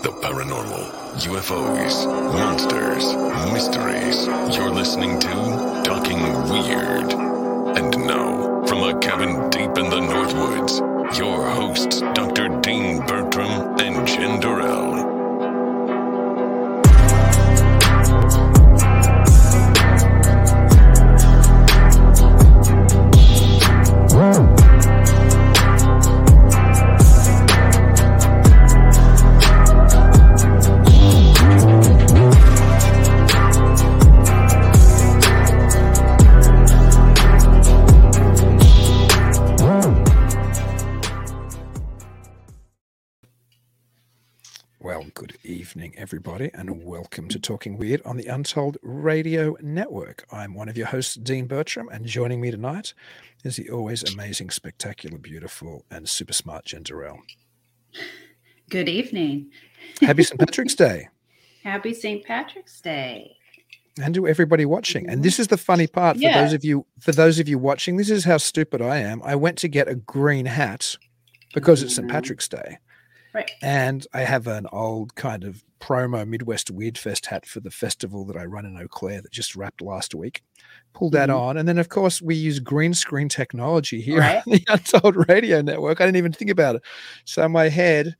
The paranormal, UFOs, monsters, mysteries. You're listening to Talking Weird. And now, from a cabin deep in the Northwoods, your hosts, Dr. Dean Bertram and Jenn Dorrell. Everybody, and welcome to Talking Weird on the Untold Radio Network. I'm one of your hosts, Dean Bertram, and joining me tonight is the always amazing, spectacular, beautiful, and super smart Jenn Good evening. Happy St. Patrick's Day, Happy St. Patrick's Day. and to everybody watching. And this is the funny part for Yeah. those of you for those of you watching. This is how stupid I am. I went to get a green hat because it's St. Mhm. Patrick's Day. Right. And I have an old kind of promo Midwest Weird Fest hat for the festival that I run in Eau Claire that just wrapped last week. Pulled that Mhm. on. And then, of course, we use green screen technology here Right. on the Untold Radio Network. I didn't even think about it. So my head,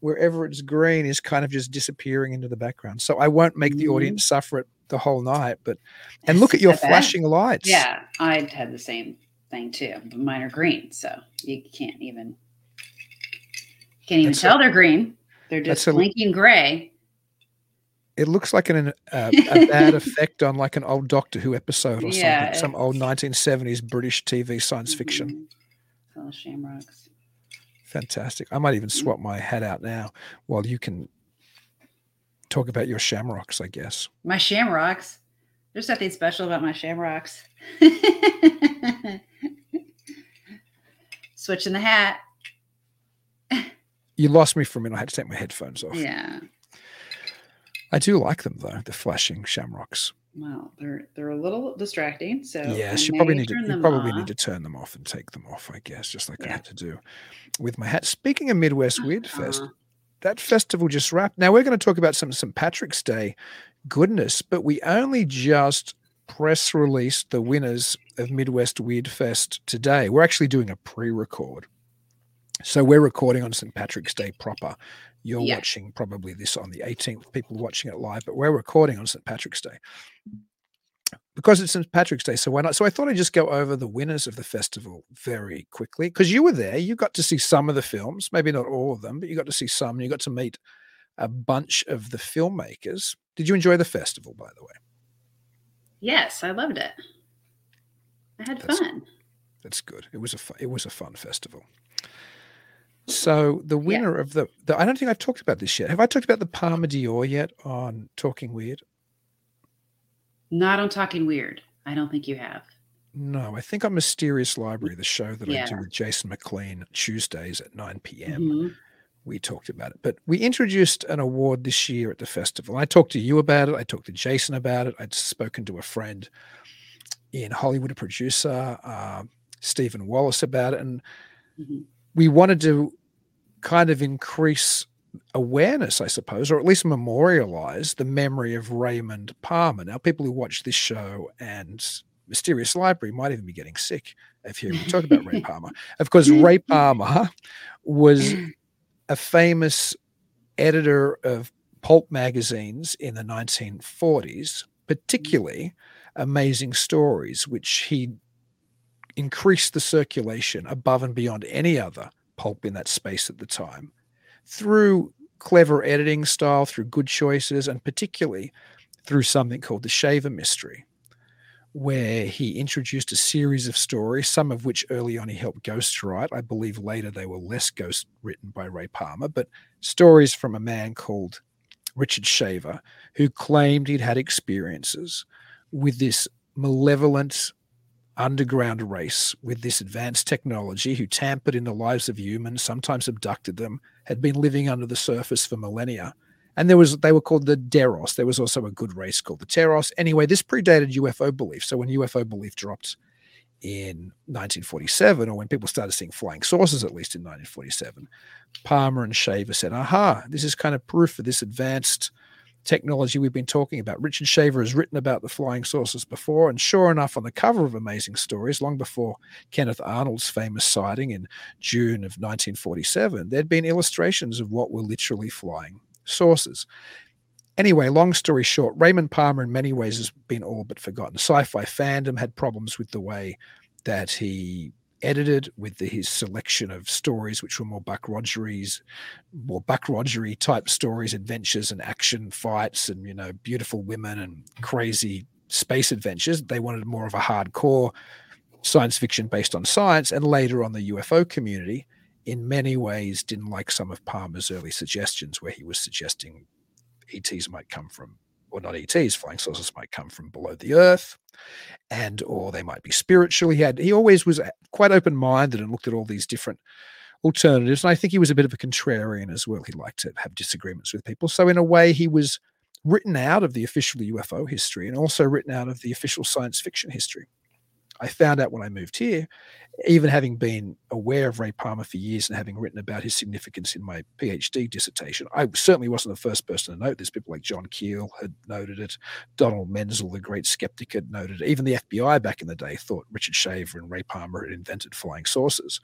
wherever it's green, is kind of just disappearing into the background. So I won't make the Mhm. audience suffer it the whole night. But, and look at your flashing lights. Yeah, I had the same thing too. Mine are green, so you can't even can't even That's tell a- they're green. They're that's just a- blinking gray. It looks like an, uh, a bad effect on like an old Doctor Who episode or Yeah, something, some old 1970s British TV science fiction. Mhm. Little shamrocks. Fantastic. I might even swap my hat out now while you can talk about your shamrocks, I guess. My shamrocks. There's nothing special about my shamrocks. Switching the hat. You lost me for a minute. I had to take my headphones off. Yeah. I do like them though, the flashing shamrocks. Well, they're they're a little distracting. So yes, you probably need to turn you them probably off. need to turn them off and take them off, I guess, just like I had to do with my hat. Speaking of Midwest Weird Fest, Uh-huh. that festival just wrapped. Now we're going to talk about some St. Patrick's Day goodness, but we only just press released the winners of Midwest Weird Fest today. We're actually doing a pre-record. So we're recording on St. Patrick's Day proper. You're Yeah. watching probably this on the 18th, people watching it live, but we're recording on St. Patrick's Day. Because it's St. Patrick's Day, so why not? So I thought I'd just go over the winners of the festival very quickly because you were there. You got to see some of the films, maybe not all of them, but you got to see some. You got to meet a bunch of the filmmakers. Did you enjoy the festival, by the way? Yes, I loved it. I had That's- fun. That's good. It was a it was a fun festival. So the winner of the, the I don't think I've talked about this yet. Have I talked about the Palmer d'Or yet on Talking Weird? Not on talking weird. I don't think you have. No, I think on Mysterious Library, the show that I do with Jason McLean Tuesdays at 9 p.m. Mhm. we talked about it. But we introduced an award this year at the festival. I talked to you about it. I talked to Jason about it. I'd spoken to a friend in Hollywood, a producer, uh, Stephen Wallace, about it. And Mhm. We wanted to kind of increase awareness, I suppose, or at least memorialize the memory of Raymond Palmer. Now, people who watch this show and Mysterious Library might even be getting sick of hearing me talk about Ray Palmer. Of course, Ray Palmer was a famous editor of pulp magazines in the 1940s, particularly Amazing Stories, which he increased the circulation above and beyond any other pulp in that space at the time through clever editing style, through good choices, and particularly through something called the Shaver Mystery, where he introduced a series of stories, some of which early on he helped ghostwrite. I believe later they were less ghost written by Ray Palmer, but stories from a man called Richard Shaver, who claimed he'd had experiences with this malevolent underground race with this advanced technology who tampered in the lives of humans, sometimes abducted them, had been living under the surface for millennia. And there was they were called the Deros. There was also a good race called the Teros. Anyway, this predated UFO belief. So when UFO belief dropped in 1947, or when people started seeing flying saucers, at least in 1947, Palmer and Shaver said, "Aha, this is kind of proof of this advanced." Technology we've been talking about. Richard Shaver has written about the flying saucers before, and sure enough, on the cover of Amazing Stories, long before Kenneth Arnold's famous sighting in June of 1947, there'd been illustrations of what were literally flying saucers. Anyway, long story short, Raymond Palmer in many ways has been all but forgotten. Sci fi fandom had problems with the way that he edited with the, his selection of stories, which were more Buck Rogery's, more Buck Rogery type stories, adventures and action fights, and you know, beautiful women and crazy space adventures. They wanted more of a hardcore science fiction based on science, and later on the UFO community, in many ways, didn't like some of Palmer's early suggestions, where he was suggesting ETs might come from or not ETs, flying saucers might come from below the earth, and or they might be spiritual. He had he always was uh, quite open minded and looked at all these different alternatives. And I think he was a bit of a contrarian as well. He liked to have disagreements with people. So in a way, he was written out of the official UFO history and also written out of the official science fiction history. I found out when I moved here, even having been aware of Ray Palmer for years and having written about his significance in my PhD dissertation, I certainly wasn't the first person to note this. People like John Keel had noted it. Donald Menzel, the great skeptic, had noted it. Even the FBI back in the day thought Richard Shaver and Ray Palmer had invented flying saucers.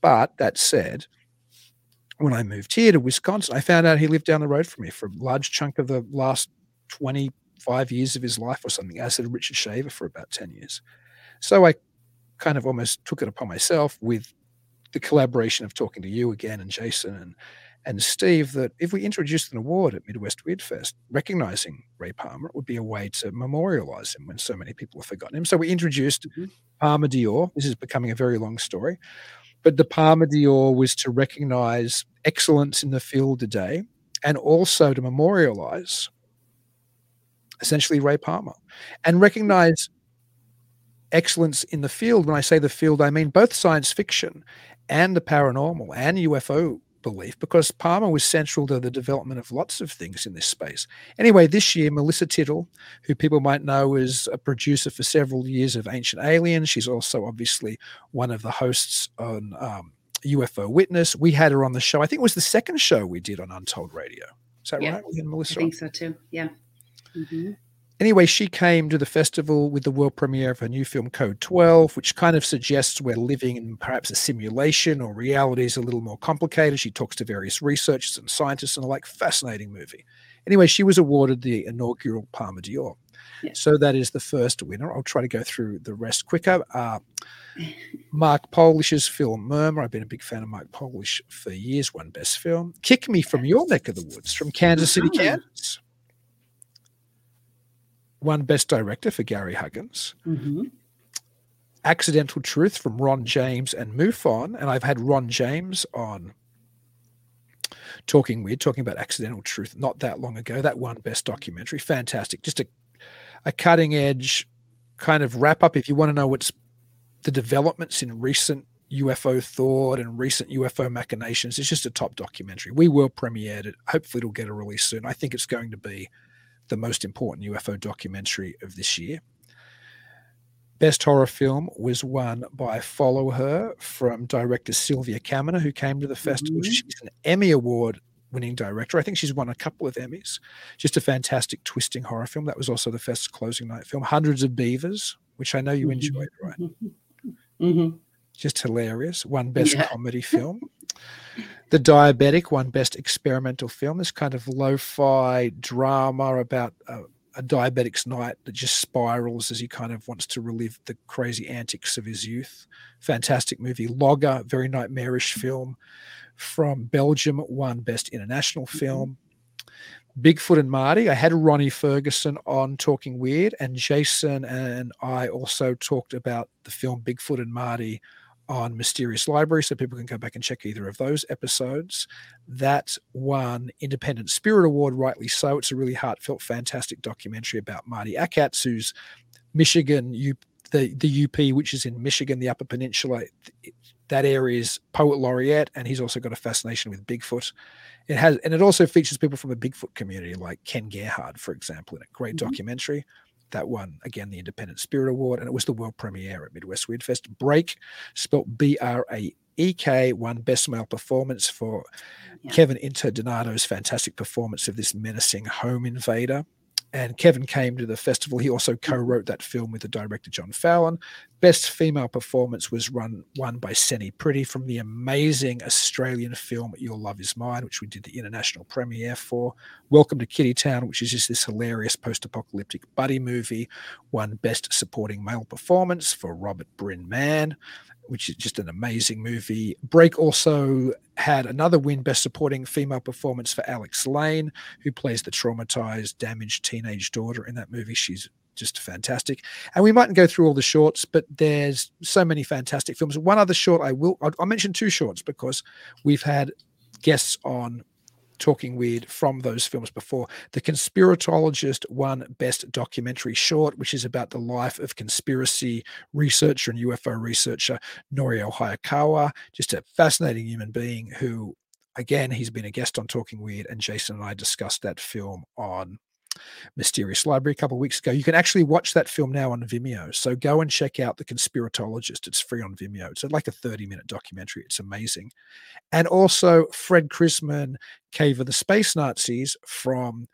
But that said, when I moved here to Wisconsin, I found out he lived down the road from me for a large chunk of the last 25 years of his life or something, as did Richard Shaver for about 10 years. So I kind of almost took it upon myself with the collaboration of talking to you again and Jason and and Steve that if we introduced an award at Midwest Weird Fest recognizing Ray Palmer, it would be a way to memorialize him when so many people have forgotten him. So we introduced mm-hmm. Palmer d'Or. This is becoming a very long story. But the Palmer d'Or was to recognize excellence in the field today and also to memorialize essentially Ray Palmer and recognize excellence in the field. When I say the field, I mean both science fiction and the paranormal and UFO belief, because Palmer was central to the development of lots of things in this space. Anyway, this year, Melissa Tittl, who people might know is a producer for several years of Ancient Aliens, she's also obviously one of the hosts on um, UFO Witness. We had her on the show. I think it was the second show we did on Untold Radio. Is that yeah, right? We had Melissa. I think on? so too. Yeah. Mm-hmm. Anyway, she came to the festival with the world premiere of her new film Code 12, which kind of suggests we're living in perhaps a simulation or reality is a little more complicated. She talks to various researchers and scientists and a like fascinating movie. Anyway, she was awarded the inaugural Palmer d'Or. So that is the first winner. I'll try to go through the rest quicker. Uh, Mark Polish's film Murmur. I've been a big fan of Mark Polish for years. Won Best Film. Kick Me from Your Neck of the Woods from Kansas City, Kansas won Best Director for Gary Huggins. Mm-hmm. Accidental Truth from Ron James and MUFON. And I've had Ron James on Talking Weird, talking about Accidental Truth not that long ago. That won Best Documentary. Fantastic. Just a, a cutting edge kind of wrap up. If you want to know what's the developments in recent UFO thought and recent UFO machinations, it's just a top documentary. We will premiere it. Hopefully, it'll get a release soon. I think it's going to be the most important UFO documentary of this year. Best horror film was won by Follow Her from director Sylvia Caminer, who came to the festival. Mm-hmm. She's an Emmy Award winning director. I think she's won a couple of Emmys. Just a fantastic twisting horror film. That was also the fest closing night film. Hundreds of Beavers, which I know you mm-hmm. enjoyed, right? Mm-hmm. Just hilarious. One best yeah. comedy film. The Diabetic won Best Experimental Film. This kind of lo-fi drama about a, a diabetic's night that just spirals as he kind of wants to relive the crazy antics of his youth. Fantastic movie. Logger, very nightmarish film from Belgium, won Best International mm-hmm. Film. Bigfoot and Marty. I had Ronnie Ferguson on Talking Weird, and Jason and I also talked about the film Bigfoot and Marty on Mysterious Library, so people can go back and check either of those episodes. That won Independent Spirit Award, rightly so. It's a really heartfelt, fantastic documentary about Marty Achatz, who's Michigan, U, the, the UP, which is in Michigan, the Upper Peninsula. That area is poet laureate, and he's also got a fascination with Bigfoot. It has, and it also features people from the Bigfoot community, like Ken Gerhard, for example, in a great mm-hmm. documentary that won again the Independent Spirit Award, and it was the world premiere at Midwest Weird Fest. Break, spelt B R A E K, won Best Male Performance for yeah. Kevin Interdonato's fantastic performance of this menacing home invader and Kevin came to the festival. He also co-wrote that film with the director John Fallon. Best female performance was run won by Seni Pretty from the amazing Australian film Your Love Is Mine, which we did the international premiere for. Welcome to Kitty Town, which is just this hilarious post-apocalyptic buddy movie, won Best Supporting Male Performance for Robert Bryn Mann which is just an amazing movie. Break also had another win Best Supporting Female Performance for Alex Lane, who plays the traumatized, damaged teenage daughter in that movie. She's just fantastic. And we mightn't go through all the shorts, but there's so many fantastic films. One other short I will, I'll, I'll mention two shorts because we've had guests on Talking Weird from those films before. The Conspiratologist won Best Documentary Short, which is about the life of conspiracy researcher and UFO researcher Norio Hayakawa. Just a fascinating human being who, again, he's been a guest on Talking Weird, and Jason and I discussed that film on Mysterious Library a couple of weeks ago. You can actually watch that film now on Vimeo. So go and check out The Conspiratologist. It's free on Vimeo. It's like a 30 minute documentary. It's amazing. And also Fred Krizman, Cave of the Space Nazis from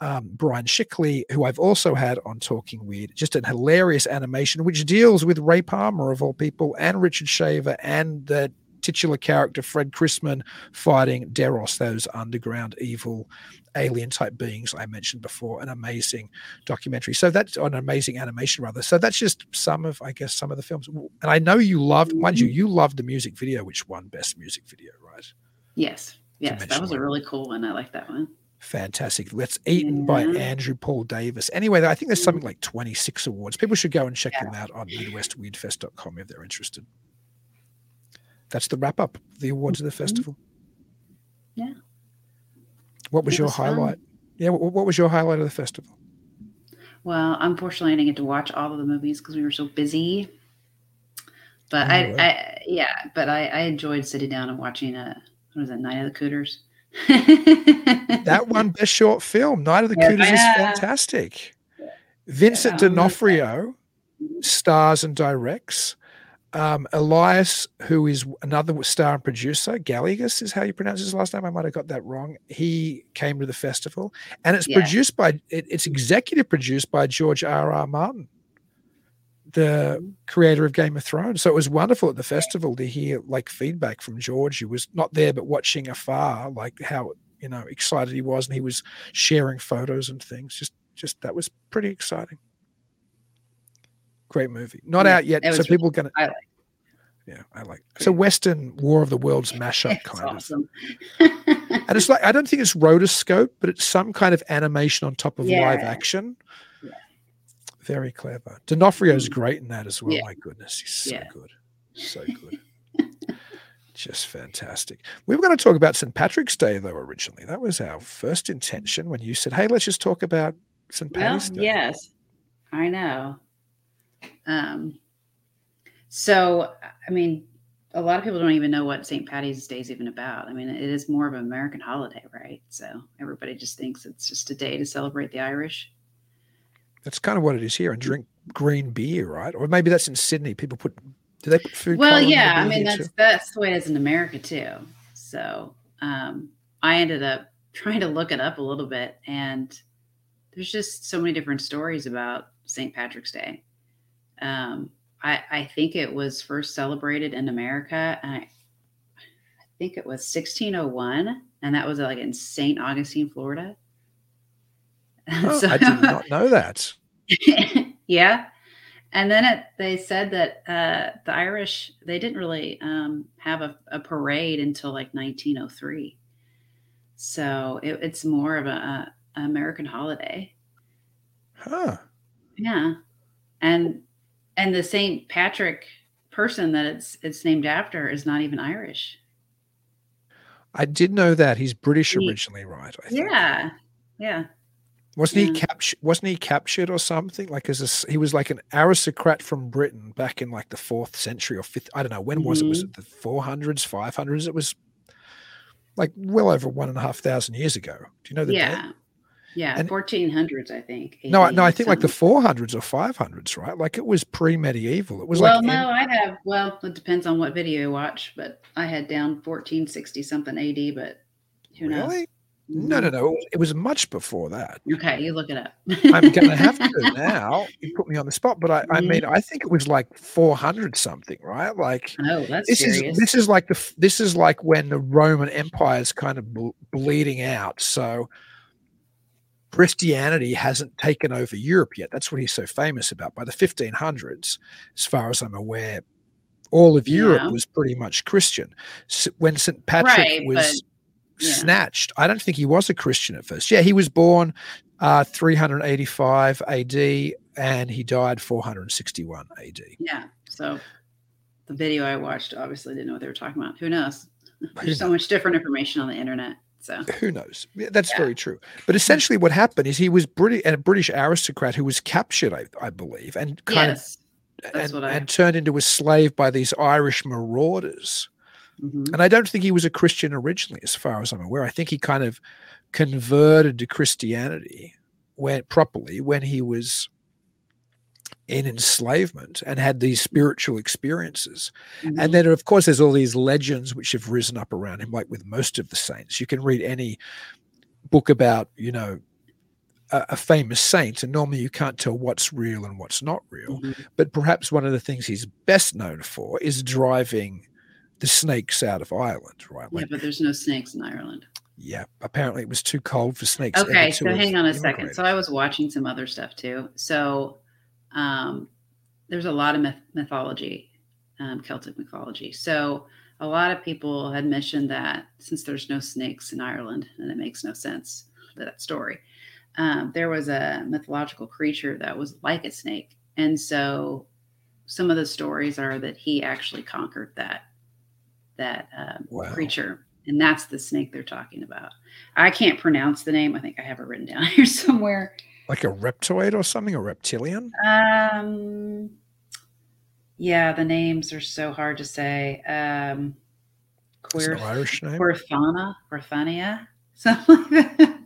um, Brian Shickley, who I've also had on Talking Weird, just an hilarious animation which deals with Ray Palmer of all people and Richard Shaver and the titular character Fred Krizman fighting Deros, those underground evil alien type beings I mentioned before. An amazing documentary. So that's an amazing animation, rather. So that's just some of, I guess, some of the films. And I know you loved, mind you, you loved the music video, which won Best Music Video, right? Yes. Yes. That was a really cool one. I like that one. Fantastic. Let's Eaten yeah. by Andrew Paul Davis. Anyway, I think there's mm. something like 26 awards. People should go and check yeah. them out on MidwestWeirdFest.com if they're interested that's the wrap up the awards of the festival. Yeah. What was it your was highlight? Fun. Yeah, what, what, was your highlight of the festival? Well, unfortunately, I didn't get to watch all of the movies because we were so busy. But oh, I, I, yeah, but I, I enjoyed sitting down and watching a what was it, Night of the Cooters. that one best short film, Night of the yeah, Cooters, is fantastic. Vincent yeah, D'Onofrio mm-hmm. stars and directs. Um, Elias, who is another star and producer, Gallegos is how you pronounce his last name. I might have got that wrong. He came to the festival, and it's yeah. produced by it, it's executive produced by George R. R. Martin, the creator of Game of Thrones. So it was wonderful at the festival to hear like feedback from George, who was not there but watching afar, like how you know excited he was, and he was sharing photos and things. Just just that was pretty exciting. Great movie. Not yeah, out yet, so people really, gonna. Like yeah, I like. It's a Western War of the Worlds mashup kind awesome. of. and it's like I don't think it's rotoscope, but it's some kind of animation on top of yeah. live action. Yeah. Very clever. D'Onofrio's mm. great in that as well. My goodness, he's so good, so good. Just fantastic. We were going to talk about St. Patrick's Day, though, originally. That was our first intention when you said, hey, let's just talk about St. Patrick's well, Day. Yes, I know. Um, so, I mean, a lot of people don't even know what St. Patty's Day is even about. I mean, it is more of an American holiday, right? So everybody just thinks it's just a day to celebrate the Irish. That's kind of what it is here, and drink green beer, right? Or maybe that's in Sydney. People put do they put food? Well, yeah, I mean that's too? that's the way it is in America too. So um, I ended up trying to look it up a little bit, and there's just so many different stories about St. Patrick's Day. Um, I, I think it was first celebrated in America. I, I think it was 1601, and that was like in St. Augustine, Florida. Oh, I did not know that. yeah. And then it, they said that uh, the Irish, they didn't really um, have a, a, parade until like 1903. So it, it's more of a, a American holiday. Huh. Yeah. And and the St. Patrick person that it's it's named after is not even Irish. I did know that he's British originally, right? yeah, yeah. Wasn't yeah. he captured? Wasn't he captured or something? Like as a, he was like an aristocrat from Britain back in like the fourth century or fifth. I don't know when mm-hmm. was it? Was it the four hundreds, five hundreds? It was like well over one and a half thousand years ago. Do you know the yeah. date? Yeah, fourteen hundreds, I think. No, no, I think like the four hundreds or five hundreds, right? Like it was pre-medieval. It was like well, like no, I have. Well, it depends on what video you watch, but I had down fourteen sixty something AD, but who really? knows? Mm-hmm. No, no, no. It was much before that. Okay, you look it up. I'm going to have to now. You put me on the spot, but I, I mm-hmm. mean, I think it was like 400 something, right? Like, oh, that's this serious. is this is like the this is like when the Roman Empire is kind of ble- bleeding out. So Christianity hasn't taken over Europe yet. That's what he's so famous about. By the 1500s, as far as I'm aware, all of Europe Yeah. was pretty much Christian. When St. Patrick Right, was but- yeah. snatched, I don't think he was a Christian at first. Yeah, he was born uh, 385 AD and he died 461 AD. Yeah. So the video I watched obviously didn't know what they were talking about. Who knows? There's so much different information on the internet. So Who knows? Yeah, that's Yeah. very true. But essentially, what happened is he was British, a British aristocrat who was captured, I, I believe, and kind yes. of that's and, I- and turned into a slave by these Irish marauders. Mhm. And I don't think he was a Christian originally, as far as I'm aware. I think he kind of converted to Christianity when properly when he was in enslavement and had these spiritual experiences. Mhm. And then, of course, there's all these legends which have risen up around him, like with most of the saints. You can read any book about, you know, a, a famous saint, and normally you can't tell what's real and what's not real. Mhm. But perhaps one of the things he's best known for is driving the snakes out of Ireland, right? yeah, but there's no snakes in Ireland. yeah, apparently it was too cold for snakes. Okay, so hang on a second. So I was watching some other stuff too. So um, there's a lot of myth- mythology, um, Celtic mythology. So a lot of people had mentioned that since there's no snakes in Ireland, and it makes no sense that story, um, there was a mythological creature that was like a snake, and so some of the stories are that he actually conquered that that um, Wow. creature and that's the snake they're talking about. I can't pronounce the name. I think I have it written down here somewhere. Like a reptoid or something, a reptilian. Um, yeah, the names are so hard to say. Um, Queer, an Irish name. Querthana, Querthania, something like that.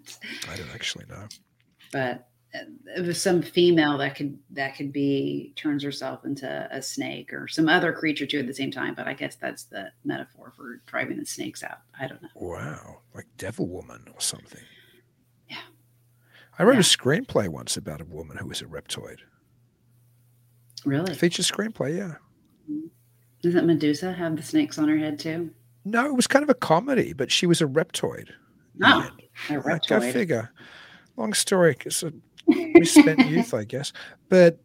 I don't actually know. But uh, it was some female that could that could be turns herself into a snake or some other creature too at the same time. But I guess that's the metaphor for driving the snakes out. I don't know. Wow, like Devil Woman or something. I wrote Yeah. a screenplay once about a woman who was a reptoid. Really? Feature screenplay, yeah. Doesn't Medusa have the snakes on her head too? No, it was kind of a comedy, but she was a reptoid. No, oh, a Yeah, Go reptoid. figure. Long story. It's a misspent youth, I guess. But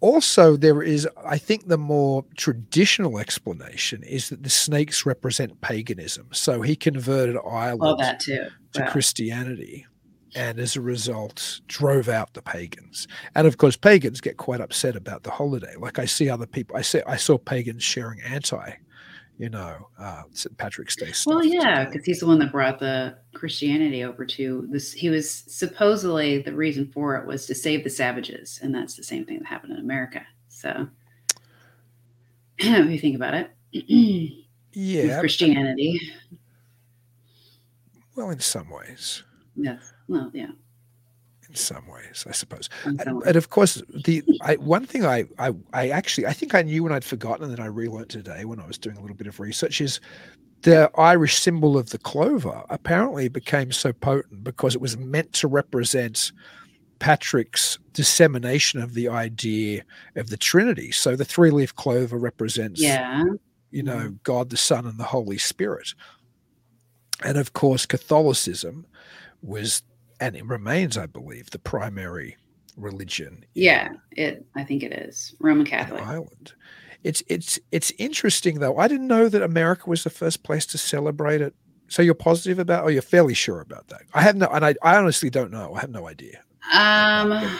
also, there is, I think, the more traditional explanation is that the snakes represent paganism. So he converted Ireland All that too. to Wow. Christianity and as a result drove out the pagans. And of course, pagans get quite upset about the holiday. Like I see other people, I see, I saw pagans sharing anti, you know, uh, St. Patrick's Day stuff. Well, yeah, because he's the one that brought the Christianity over to this. He was supposedly the reason for it was to save the savages, and that's the same thing that happened in America. So, if you think about it, with yeah. Christianity, Well, in some ways. yes, well, yeah, in some ways, I suppose. And, some of course, the I, one thing I, I I actually I think I knew when I'd forgotten and then I relearned today when I was doing a little bit of research is the Irish symbol of the clover apparently became so potent because it was meant to represent Patrick's dissemination of the idea of the Trinity. So the three leaf clover represents yeah, you know, Mhm. God the Son and the Holy Spirit. And of course, Catholicism was, and it remains, I believe, the primary religion. Yeah, it. I think it is Roman Catholic. Ireland. It's it's it's interesting though. I didn't know that America was the first place to celebrate it. So you're positive about, or you're fairly sure about that? I have no, and I, I honestly don't know. I have no idea. Um,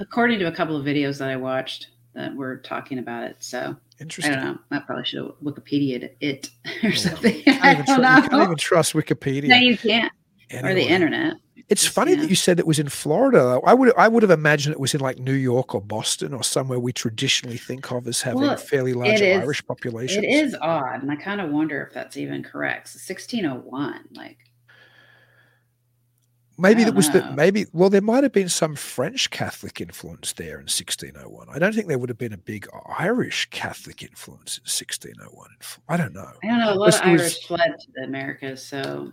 according to a couple of videos that I watched that were talking about it, so Interesting. I don't know. I probably should have Wikipedia it or well, something. Can't, I don't tru- you can't even trust Wikipedia. No, you can't, or the internet. It's funny yeah. that you said it was in Florida. I would I would have imagined it was in like New York or Boston or somewhere we traditionally think of as having Well, fairly large is- Irish population. It is odd, and I kind of wonder if that's even correct. So 1601, like Maybe that was the maybe well there might have been some French Catholic influence there in 1601. I don't think there would have been a big Irish Catholic influence in 1601. I don't know. I don't know. A lot Was- of was- Irish fled to the Americas, so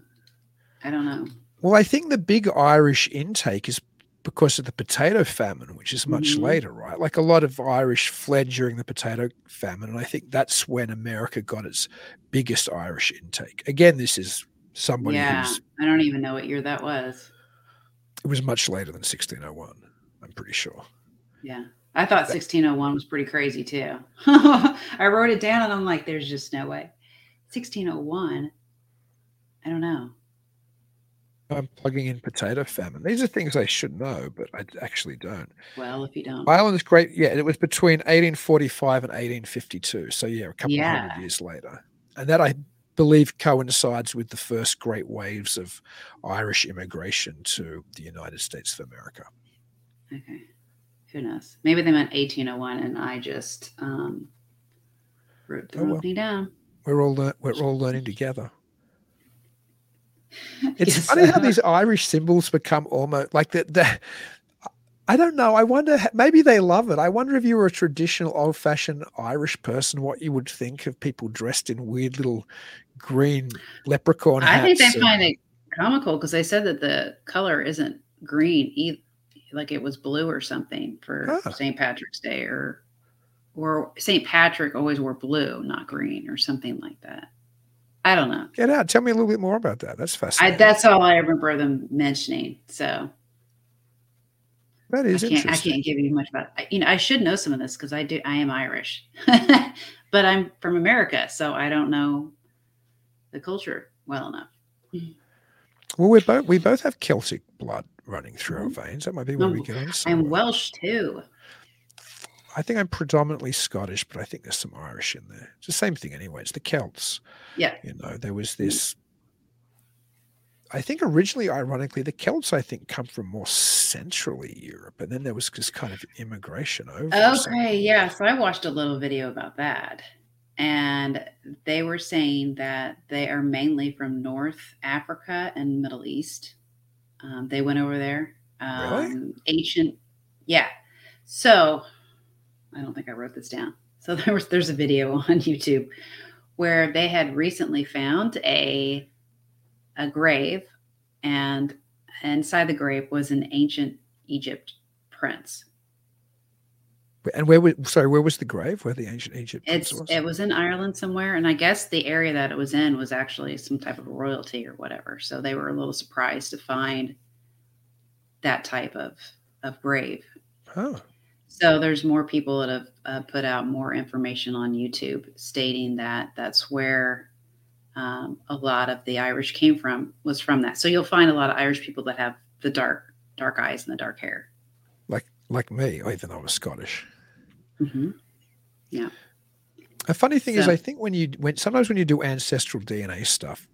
I don't know. Well, I think the big Irish intake is because of the potato famine, which is much Mhm. later, right? Like a lot of Irish fled during the potato famine, and I think that's when America got its biggest Irish intake. Again, this is somebody yeah, who's I don't even know what year that was. it was much later than 1601. I'm pretty sure. Yeah. I thought 1601 was pretty crazy too. I wrote it down and I'm like, there's just no way. 1601, I don't know. I'm plugging in potato famine. These are things I should know, but I actually don't. Well, if you don't. Ireland is great. Yeah, it was between 1845 and 1852. So yeah, a couple Yeah. hundred years later, and that I believe coincides with the first great waves of Irish immigration to the United States of America. Okay. Who knows? Maybe they meant 1801 and I just um, wrote the Oh, wrong well. thing down. We're all lear- we're all learning together. It's Yes. funny how these Irish symbols become almost like the, the I don't know. I wonder maybe they love it. I wonder if you were a traditional old fashioned Irish person, what you would think of people dressed in weird little green leprechaun I think they find it comical because they said that the color isn't green either. Like it was blue or something for ah. Huh. St. Patrick's Day, or or St. Patrick always wore blue, not green, or something like that. I don't know. Get out. Tell me a little bit more about that. That's I, fascinating. that's all I remember them mentioning. So that is I can't I can't give you much about. I- You know, I should know some of this because I do. I am Irish, but I'm from America, so I don't know the culture well enough. Well, we both we both have Celtic blood running through our mm-hmm. veins. That might be where we Oh, get. I'm. Welsh too. I think I'm predominantly Scottish, but I think there's some Irish in there. It's the same thing anyway. It's the Celts. Yeah. You know, there was this. I think originally, ironically, the Celts I think come from more centrally Europe, and then there was this kind of immigration over. Okay, yeah. So I watched a little video about that. And they were saying that they are mainly from North Africa and Middle East. Um, they went over there. Really? Um, ancient, yeah. So I don't think I wrote this down. So there was there's a video on YouTube where they had recently found a a grave, and inside the grave was an ancient Egypt prince. And where was sorry, where was the grave? Where the ancient Egypt prince It's was? it was in Ireland somewhere, and I guess the area that it was in was actually some type of royalty or whatever. So they were a little surprised to find that type of of grave. oh, So there's more people that have uh, put out more information on YouTube stating that that's where um, a lot of the Irish came from was from that. So you'll find a lot of Irish people that have the dark dark eyes and the dark hair. like like me, even though I was Scottish. hmm Yeah. A funny thing is, I think when you when sometimes when you do ancestral DNA stuff,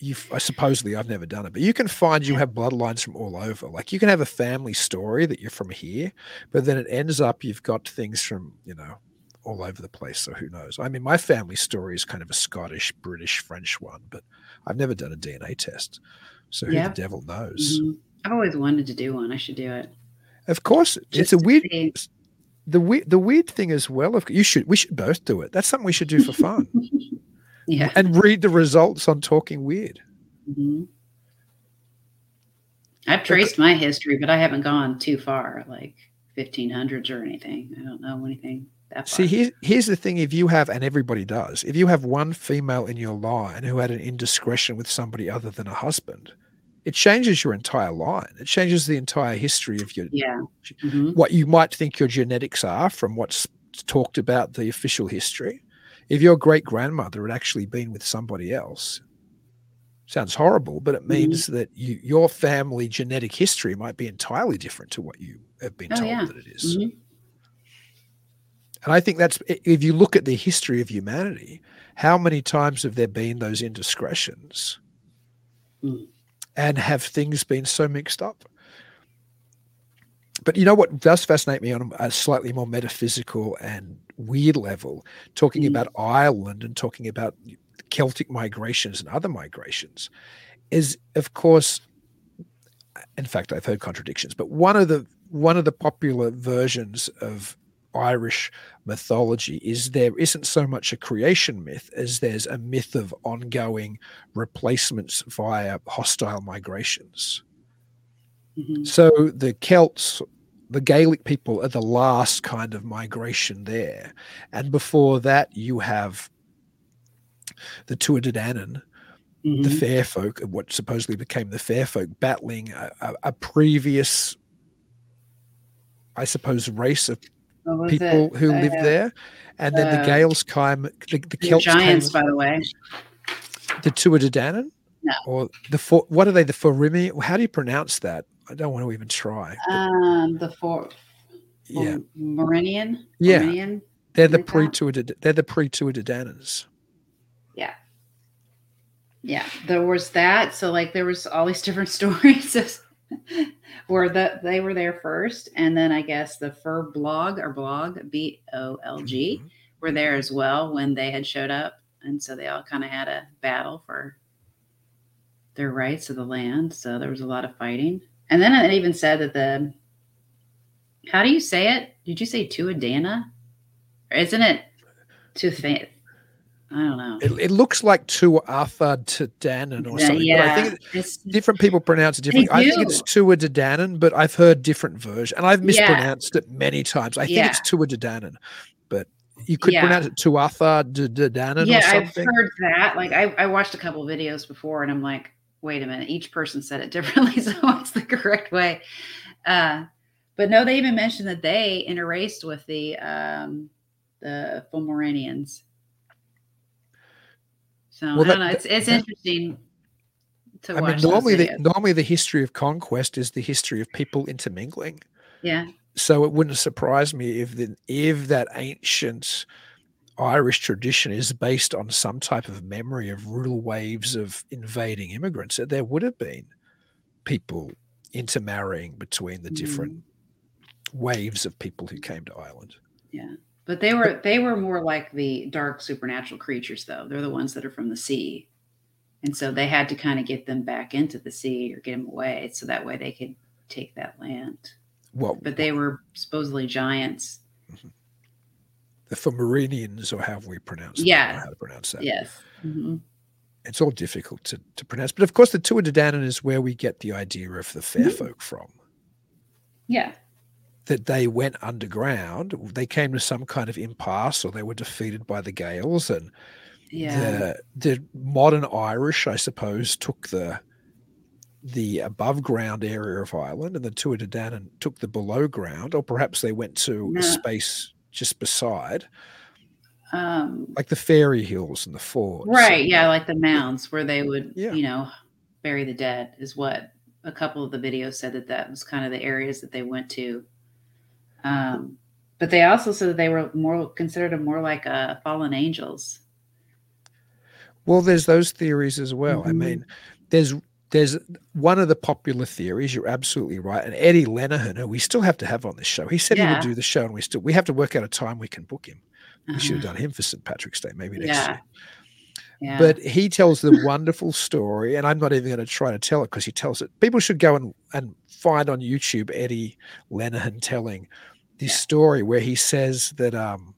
you I supposedly I've never done it, but you can find you have bloodlines from all over. Like you can have a family story that you're from here, but then it ends up you've got things from you know all over the place. So who knows? I mean, my family story is kind of a Scottish, British, French one, but I've never done a DNA test. So who Yeah. the devil knows? Mhm. I've always wanted to do one. I should do it. Of course, it's a weird. see. The weird, the weird thing as well. Of you should, we should both do it. That's something we should do for fun. Yeah. and read the results on Talking Weird. Mhm. I've traced my history, but I haven't gone too far, like 1500s or anything. I don't know anything that See, here's, here's the thing if you have, and everybody does, if you have one female in your line who had an indiscretion with somebody other than a husband, it changes your entire line. It changes the entire history of your, yeah. Mhm. what you might think your genetics are from what's talked about the official history. If your great grandmother had actually been with somebody else, sounds horrible, but it Mm-hmm. means that you, your family genetic history might be entirely different to what you have been Oh, told yeah. that it is. Mhm. And I think that's if you look at the history of humanity, how many times have there been those indiscretions? Mm. And have things been so mixed up? But you know what does fascinate me on a slightly more metaphysical and weird level, talking Mm. about Ireland and talking about Celtic migrations and other migrations, is of course, in fact, I've heard contradictions, but one of the one of the popular versions of Irish mythology is there isn't so much a creation myth as there's a myth of ongoing replacements via hostile migrations. Mhm. So the Celts, the Gaelic people are the last kind of migration there. And before that, you have the Tuatha De Danann, the Mhm. fair folk, what supposedly became the fair folk, battling a, a, a previous, I suppose, race of people it? who lived Uh, there. And then the uh, Gaels came, the, the the Celts giants, came, by the way. the Tuatha De Danann? No. Or the, what are they, the Forimi? How do you pronounce that? I don't want to even try. Um, the four. yeah, Meridian. Yeah. Meridian? they're the pre-Tuatha, they're the pre-Tuatha De Dananns. Yeah. Yeah. There was that. So like there was all these different stories where the they were there first. And then I guess the Fir Bolg or Bolg, B O L G, Mhm. were there as well when they had showed up. And so they all kind of had a battle for their rights of the land. So there was a lot of fighting. And then it even said that the how do you say it? Did you say Tuadana? Or isn't it Tuatha? I don't know. It, it looks like to Tuatha to Danann or something. yeah. But I think it- it's, different people pronounce it differently. I think it's. Tua de Danann, but I've heard different versions, and I've Yeah. mispronounced it many times. I think Yeah. it's Tua de Danann, but you could Yeah. pronounce it Tuatha de, de Danann yeah, I've heard that. Like I, I watched a couple videos before and I'm like, wait a minute, each person said it differently. So what's the correct way? Uh, but no, they even mentioned that they interraced with the um the Fomoranians. So Well, I don't know. It's it's that- interesting to I watch. mean, normally the, normally the history of conquest is the history of people intermingling. yeah. So it wouldn't surprise me if the, if that ancient Irish tradition is based on some type of memory of brutal waves of invading immigrants. That there would have been people intermarrying between the different Mm. waves of people who came to Ireland. Yeah. But they were they were more like the dark supernatural creatures though. They're the ones that are from the sea. And so they had to kind of get them back into the sea or get them away so that way they could take that land. Well, But they were supposedly giants. The Fomorinians, or however we pronounce it. Yeah. how to pronounce that. Yes. Mhm. It's all difficult to, to pronounce. But of course, the Tuatha De Danann is where we get the idea of the fair Mhm. folk from. Yeah. that they went underground. They came to some kind of impasse, or they were defeated by the Gaels, and Yeah. the the modern Irish, I suppose, took the the above ground area of Ireland, and the Tuatha De Danann took the below ground, or perhaps they went to No. a space just beside, Um like the Fairy Hills and the Fords. right, yeah, like the mounds where they would, Yeah. you know, bury the dead is what a couple of the videos said that that was kind of the areas that they went to. Um, but they also said that they were more considered more like uh, fallen angels. Well, there's those theories as well. I Mhm. mean, there's there's one of the popular theories. You're absolutely right. And Eddie Lenihan, who we still have to have on this show, he said he would do the show, and we still we have to work out a time we can book him. We should have Uh-huh. done him for St. Patrick's Day, maybe next Yeah. year. Yeah. But he tells the wonderful story, and I'm not even going to try to tell it because he tells it. People should go and, and find on YouTube Eddie Lenihan telling this Yeah. story where he says that um,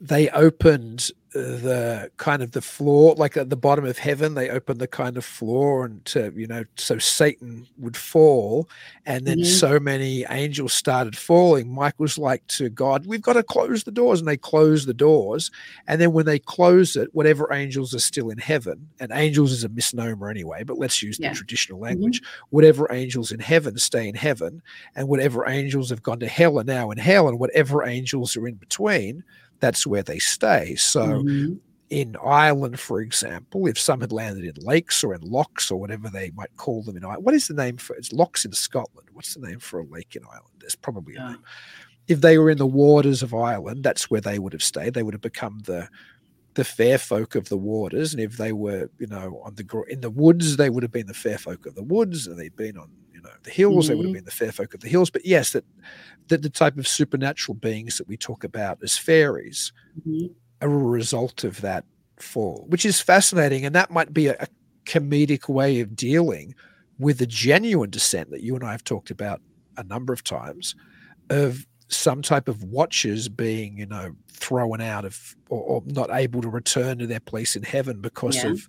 they opened the kind of the floor, like at the bottom of heaven, they opened the kind of floor and to, you know, so Satan would fall. And then Mhm. so many angels started falling. Mike was like to God, we've got to close the doors. And they closed the doors. And then when they close it, whatever angels are still in heaven, and angels is a misnomer anyway, but let's use Yeah. the traditional language, whatever angels in heaven stay in heaven, and whatever angels have gone to hell are now in hell, and whatever angels are in between, that's where they stay. So Mhm. in Ireland, for example, if some had landed in lakes or in lochs or whatever they might call them in Ireland, what is the name for it's lochs in Scotland? What's the name for a lake in Ireland? There's probably a Oh. name. If they were in the waters of Ireland, that's where they would have stayed. They would have become the the fair folk of the waters, and if they were, you know, on the in the woods, they would have been the fair folk of the woods, and they'd been on, know, the hills. They would have Mhm. been the fair folk of the hills. But yes, that that the type of supernatural beings that we talk about as fairies Mhm. are a result of that fall, which is fascinating. And that might be a, a comedic way of dealing with the genuine descent that you and I have talked about a number of times of some type of watchers being, you know, thrown out of or, or not able to return to their place in heaven because Yeah. of.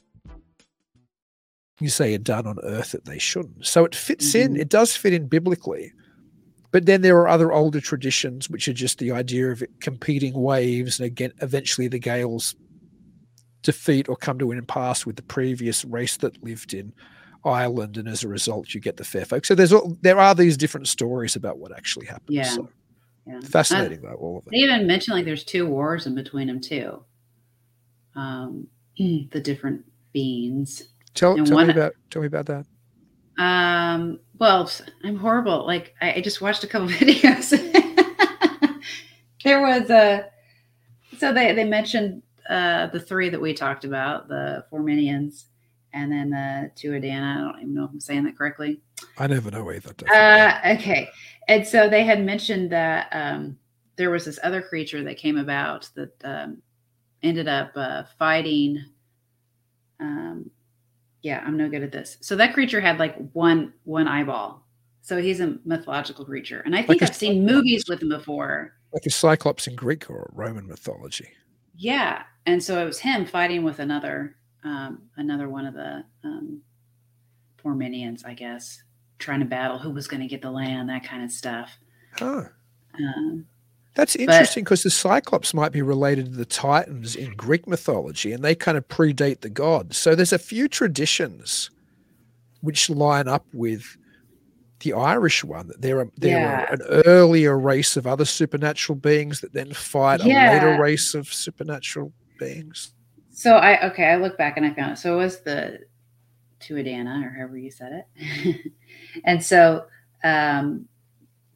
You say are done on earth that they shouldn't. So it fits in, Mhm. it does fit in biblically. But then there are other older traditions which are just the idea of competing waves and again eventually the gales defeat or come to an impasse with the previous race that lived in Ireland and as a result you get the fair folk. So there's all, there are these different stories about what actually happened. Yeah. So Yeah. fascinating though, all of They even mentioned like there's two wars in between them too. Um, the different beings. Tell, tell one- me about tell me about that. Um, well, I'm horrible. Like I, I just watched a couple videos. there was a so they they mentioned uh the three that we talked about, the four minions, and then the two Adana. I don't even know if I'm saying that correctly. I never know either. Uh, okay. And so they had mentioned that um, there was this other creature that came about that um, ended up uh, fighting. Um, yeah, I'm no good at this. So that creature had like one one eyeball. So he's a mythological creature, and I think Like I've seen movies with him before. like a cyclops in Greek or Roman mythology. Yeah, and so it was him fighting with another um, another one of the um, poor minions, I guess, trying to battle who was going to get the land, that kind of stuff. Huh. Um, That's interesting because the Cyclops might be related to the Titans in Greek mythology and they kind of predate the gods. So there's a few traditions which line up with the Irish one that they're, a, they're Yeah. a- an earlier race of other supernatural beings that then fight a later race of supernatural beings. So I okay, I look back and I found it. So it was the Tuadana, or however you said it. and so um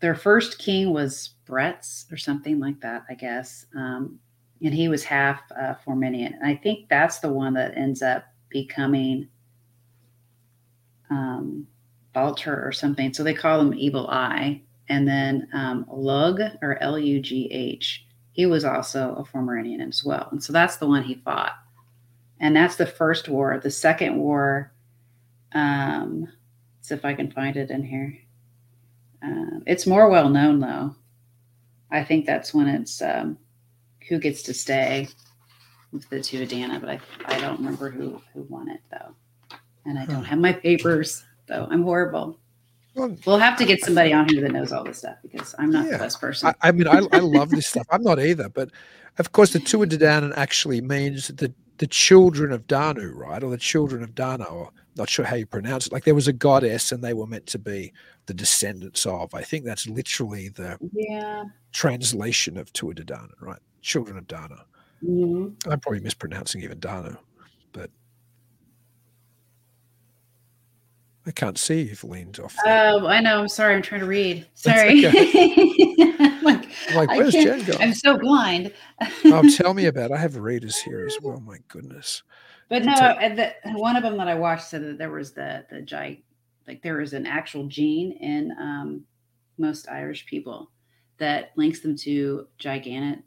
their first king was Brett's or something like that, I guess. Um and he was half uh Forminian. And I think that's the one that ends up becoming um Balor or something. So they call him Evil Eye. And then um Lug or L U G H, he was also a former as well. And so that's the one he fought and that's the first war. The second war, Um, see if I can find it in here. Um, it's more well known though. I think that's when it's um, who gets to stay with the Tuatha, but I, I don't remember who who won it though, and I don't have my papers though. I'm horrible. Well, We'll have to get somebody on here that knows all this stuff because I'm not Yeah. the best person. I, I mean, I, I love this stuff. I'm not either, but of course, the Tuatha Dé Danann actually means the the children of Danu, right, or the children of Dana, or not sure how you pronounce it. Like there was a goddess, and they were meant to be the descendants of. I think that's literally the yeah. translation of Tuatha Dé Danann, right? Children of Dana. Mhm. I'm probably mispronouncing even Dana, but I can't see you've leaned off. Oh, I know. I'm sorry. I'm trying to read. Sorry. like, I'm like, I where's can't- Jen gone? I'm so blind. oh, tell me about. It. I have readers here as well. My goodness. But no, the, one of them that I watched said that there was the the gi- like there is an actual gene in um, most Irish people that links them to gigantic,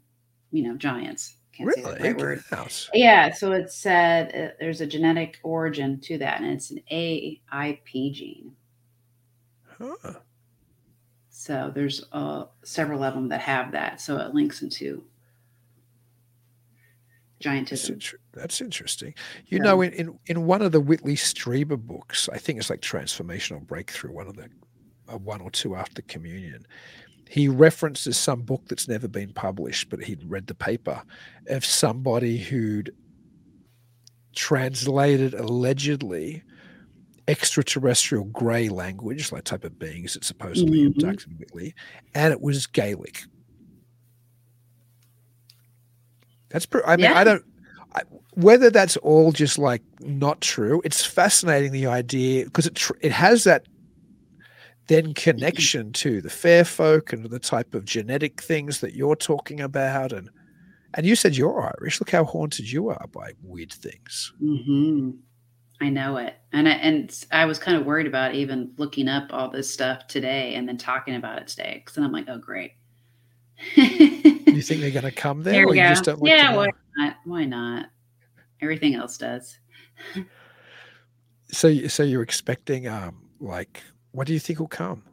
you know, giants. Can't say the Really? right word. House. Yeah, so it said uh, there's a genetic origin to that, and it's an AIP gene. Huh. So there's uh, several of them that have that. So it links into giantism. inter- that's interesting. You Yeah. know, in, in, in one of the Whitley Strieber books, I think it's like Transformational Breakthrough, one of the uh, one or two after communion, he references some book that's never been published, but he'd read the paper of somebody who'd translated allegedly extraterrestrial grey language, like type of beings that supposedly Mhm. abducted Whitley, and it was Gaelic. That's pretty. I mean, Yeah. I don't. I, whether that's all just like not true, it's fascinating the idea because it tr- it has that then connection to the fair folk and the type of genetic things that you're talking about, and and you said you're Irish. Look how haunted you are by weird things. hmm I know it, and I, and I was kind of worried about even looking up all this stuff today and then talking about it today because then I'm like, oh great. Do you think they're going to come there, There or you just don't like yeah, know? why not? Why not? Everything else does. So, so you're expecting, um, like, what do you think will come?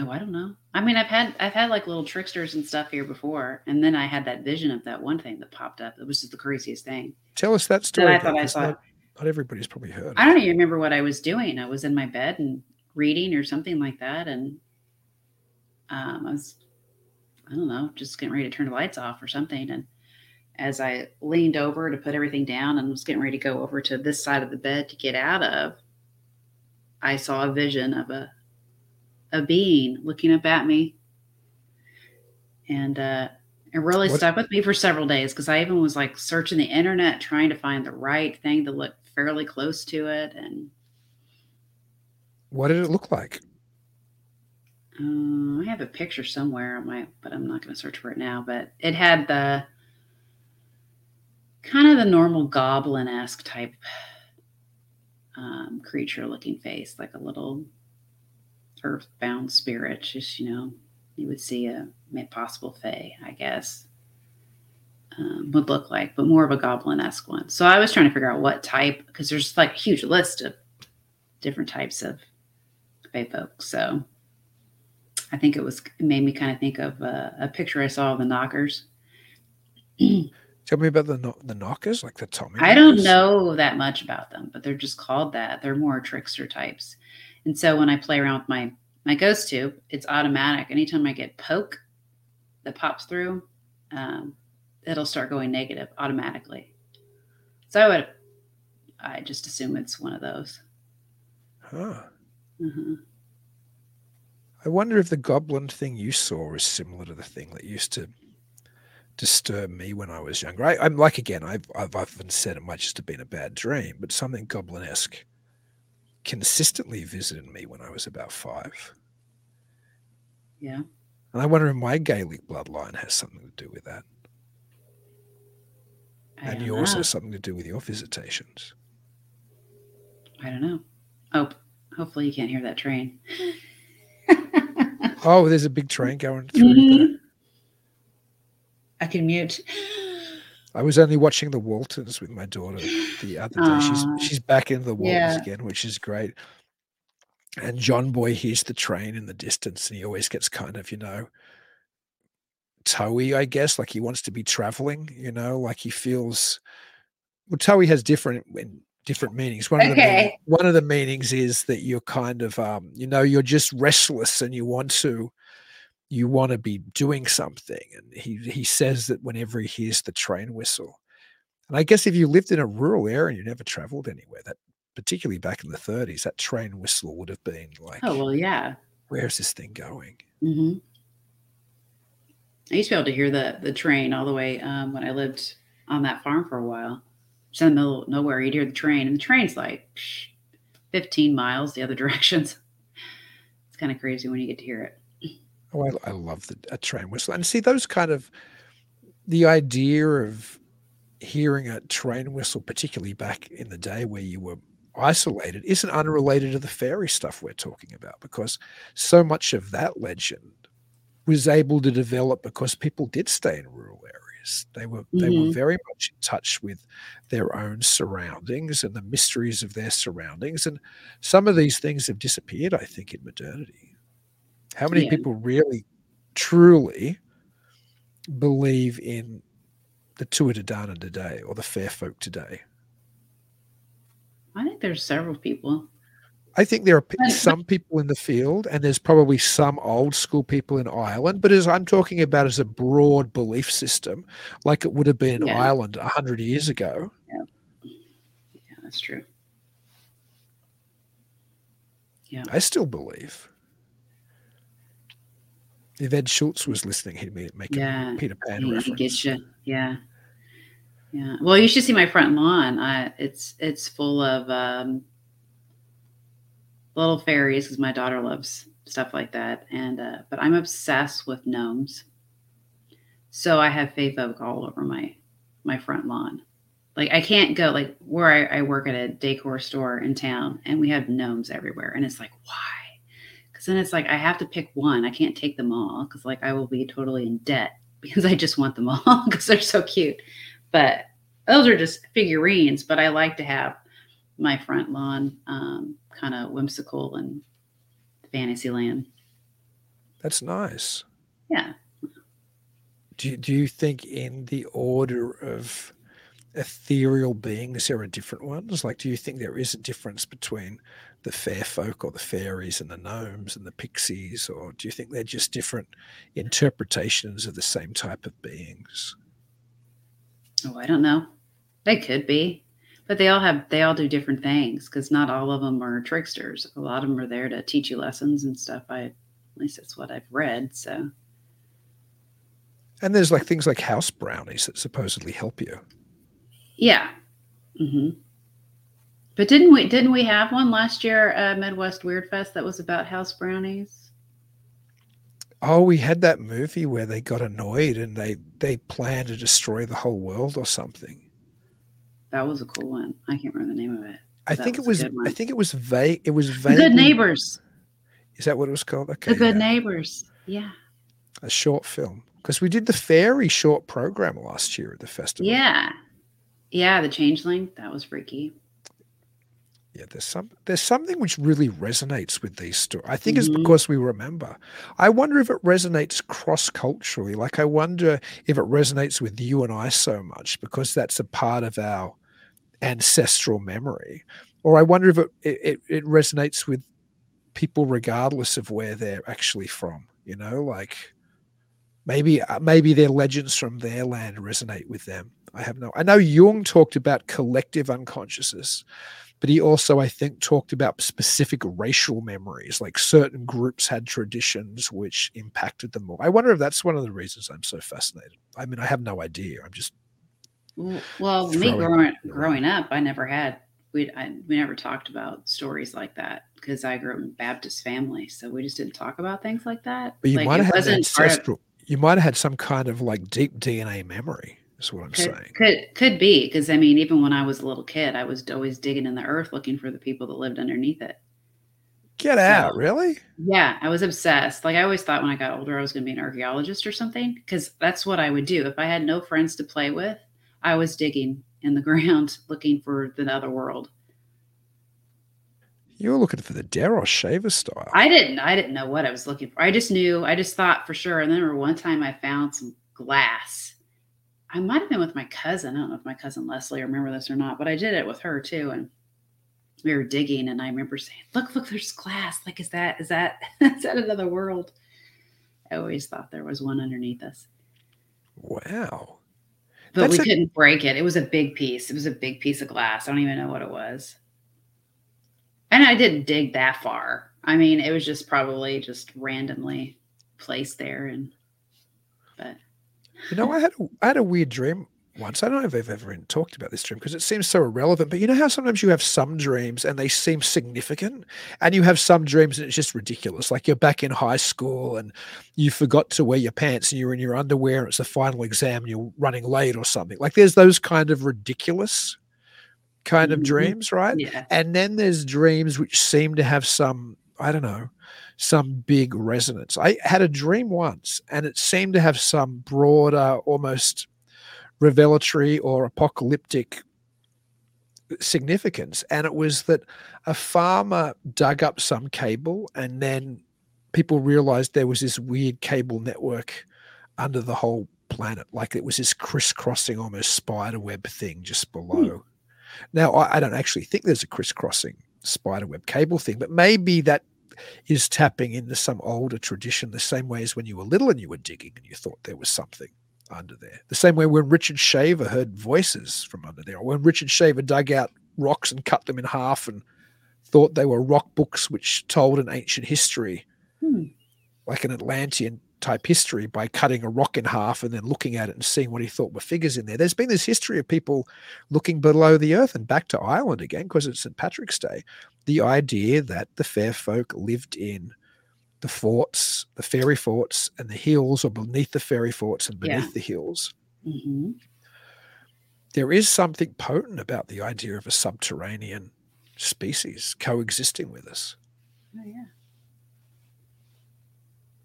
Oh, I don't know. I mean, I've had I've had like little tricksters and stuff here before, and then I had that vision of that one thing that popped up. It was just the craziest thing. Tell us that That story. I thought I saw. Not, not everybody's probably heard. I don't even remember what I was doing. I was in my bed and reading or something like that, and um, I was, I don't know, just getting ready to turn the lights off or something. And as I leaned over to put everything down and was getting ready to go over to this side of the bed to get out of, I saw a vision of a a being looking up at me, and uh, it really What- stuck with me for several days because I even was like searching the internet trying to find the right thing to look fairly close to it, and What did it look like? Uh, I have a picture somewhere on my, but I'm not going to search for it now. But it had the kind of the normal goblin esque type um, creature looking face, like a little earthbound spirit. Just, you know, you would see a possible fae, I guess, um, would look like, but more of a goblin esque one. So I was trying to figure out what type, because there's like a huge list of different types of fae folk. So I think it was it made me kind of think of uh, a picture I saw of the knockers. Tell me about the the knockers, like the Tommy. I don't know that much about them, but they're just called that. They're more trickster types. And so when I play around with my my ghost tube, it's automatic. Anytime I get poke that pops through, um, it'll start going negative automatically. So I would, I just assume it's one of those. Huh. Mhm. I wonder if the goblin thing you saw is similar to the thing that used to disturb me when I was younger. I, I'm like again, I've I've often said it might just have been a bad dream, but something goblin-esque consistently visited me when I was about five. Yeah. And I wonder if my Gaelic bloodline has something to do with that. I and yours know. has something to do with your visitations. I don't know. Oh, hopefully you can't hear that train. Oh, there's a big train going through there. Mm-hmm. I can mute. I was only watching the Waltons with my daughter the other day. Aw. She's ah. she's back in the Waltons Yeah. again, which is great. And John Boy hears the train in the distance, and he always gets kind of, you know, toey, I guess, like he wants to be traveling. You know, like he feels. Well, toey has different different meanings. One of the meaning- one of the meanings is that you're kind of, um, you know, you're just restless and you want to you want to be doing something. And he he says that whenever he hears the train whistle, and I guess if you lived in a rural area and you never traveled anywhere, that particularly back in the 30s, that train whistle would have been like, Oh well, yeah. where's this thing going? hmm I used to be able to hear the the train all the way um, when I lived on that farm for a while. Just in the middle of nowhere, you'd hear the train, and the train's like 15 miles the other directions. It's kind of crazy when you get to hear it. Oh, I, I love the a train whistle. And see those kind of the idea of hearing a train whistle, particularly back in the day where you were isolated, isn't unrelated to the fairy stuff we're talking about because so much of that legend was able to develop because people did stay in rural They were they were mm-hmm. very much in touch with their own surroundings and the mysteries of their surroundings. And some of these things have disappeared, I think, in modernity. How many Yeah. people really, truly believe in the Tuatha Dé Danann today or the fair folk today? I think there's several people. I think there are some people in the field, and there's probably some old school people in Ireland. But as I'm talking about as a broad belief system, like it would have been in Yeah. Ireland a hundred years ago, Yeah, yeah, that's true. Yeah. I still believe. If Ed Schultz was listening, he'd make Yeah. Peter Pan He, he reference. gets you. Yeah. Yeah. Well, you should see my front lawn. I, it's it's full of um, little fairies because my daughter loves stuff like that. And uh, but I'm obsessed with gnomes. So I have fae folk all over my my front lawn. Like I can't go like where I, I work at a decor store in town, and we have gnomes everywhere, and it's like why? Because then it's like I have to pick one. I can't take them all because like I will be totally in debt because I just want them all because they're so cute. But those are just figurines. But I like to have my front lawn um, kind of whimsical and fantasy land. That's nice. Yeah. Do you, do you think in the order of ethereal beings there are different ones? Like, do you think there is a difference between the fair folk or the fairies and the gnomes and the pixies, or do you think they're just different interpretations of the same type of beings? Oh, I don't know. They could be, but they all have they all do different things because not all of them are tricksters. A lot of them are there to teach you lessons and stuff. I at least that's what I've read. So And there's like things like house brownies that supposedly help you. yeah. mm-hmm. But didn't we didn't we have one last year at Midwest Weird Fest that was about house brownies? Oh, we had that movie where they got annoyed and they they planned to destroy the whole world or something. That was a cool one. I can't remember the name of it. I think it was. I think it was vague. It was The vague. Good Neighbors. Is that what it was called? Okay, The Good yeah. Neighbors. Yeah. a short film because we did the fairy short program last year at the festival. Yeah. Yeah, the changeling. That was freaky. yeah. There's some. There's something which really resonates with these stories. I think it's Mhm. because we remember. I wonder if it resonates cross culturally. Like I wonder if it resonates with you and I so much because that's a part of our ancestral memory, or I wonder if it it, it, resonates with people regardless of where they're actually from. You know, like maybe uh, maybe their legends from their land resonate with them. I have no. I know Jung talked about collective unconsciousness, but he also, I think, talked about specific racial memories. Like certain groups had traditions which impacted them more. I wonder if that's one of the reasons I'm so fascinated. I mean, I have no idea. I'm just Well, me growing growing up, I never had we we never talked about stories like that because I grew up in a Baptist family, so we just didn't talk about things like that. But you Like, might have had an of- You might have had some kind of like deep DNA memory. Is what I'm Could, saying. could could be because I mean, even when I was a little kid, I was always digging in the earth looking for the people that lived underneath it. Get out, So- really? Yeah, I was obsessed. Like I always thought when I got older, I was going to be an archaeologist or something because that's what I would do if I had no friends to play with. I was digging in the ground looking for the other world. You were looking for the Deros Shaver style. I didn't. I didn't know what I was looking for. I just knew. I just thought for sure. And then there one time I found some glass. I might have been with my cousin. I don't know if my cousin Leslie remember this or not, but I did it with her too. And we were digging, and I remember saying, "Look, look, there's glass. Like, is that is that is that another world?" I always thought there was one underneath us. Wow. But That's we a- couldn't break it. It was a big piece. It was a big piece of glass. I don't even know what it was. And I didn't dig that far. I mean, it was just probably just randomly placed there. And but You know, I had a, I had a weird dream once. I don't know if I've ever even talked about this dream because it seems so irrelevant. But you know how sometimes you have some dreams and they seem significant, and you have some dreams and it's just ridiculous. Like you're back in high school and you forgot to wear your pants and you're in your underwear and it's the final exam and you're running late or something. Like there's those kind of ridiculous kind of Mhm. dreams, right? yeah. And then there's dreams which seem to have some, I don't know, some big resonance. I had a dream once and it seemed to have some broader, almost revelatory or apocalyptic significance. And it was that a farmer dug up some cable and then people realized there was this weird cable network under the whole planet. Like it was this crisscrossing, almost spider web thing just below. Hmm. Now, I, I don't actually think there's a crisscrossing spider web cable thing, but maybe that is tapping into some older tradition, the same way as when you were little and you were digging and you thought there was something under there. The same way when Richard Shaver heard voices from under there, or when Richard Shaver dug out rocks and cut them in half and thought they were rock books which told an ancient history, Hmm. like an Atlantean type history, by cutting a rock in half and then looking at it and seeing what he thought were figures in there. There's been this history of people looking below the earth and back to Ireland again because it's St. Patrick's Day. The idea that the fair folk lived in the forts, the fairy forts, and the hills, or beneath the fairy forts and beneath Yeah. the hills. hmm There is something potent about the idea of a subterranean species coexisting with us. Oh, yeah.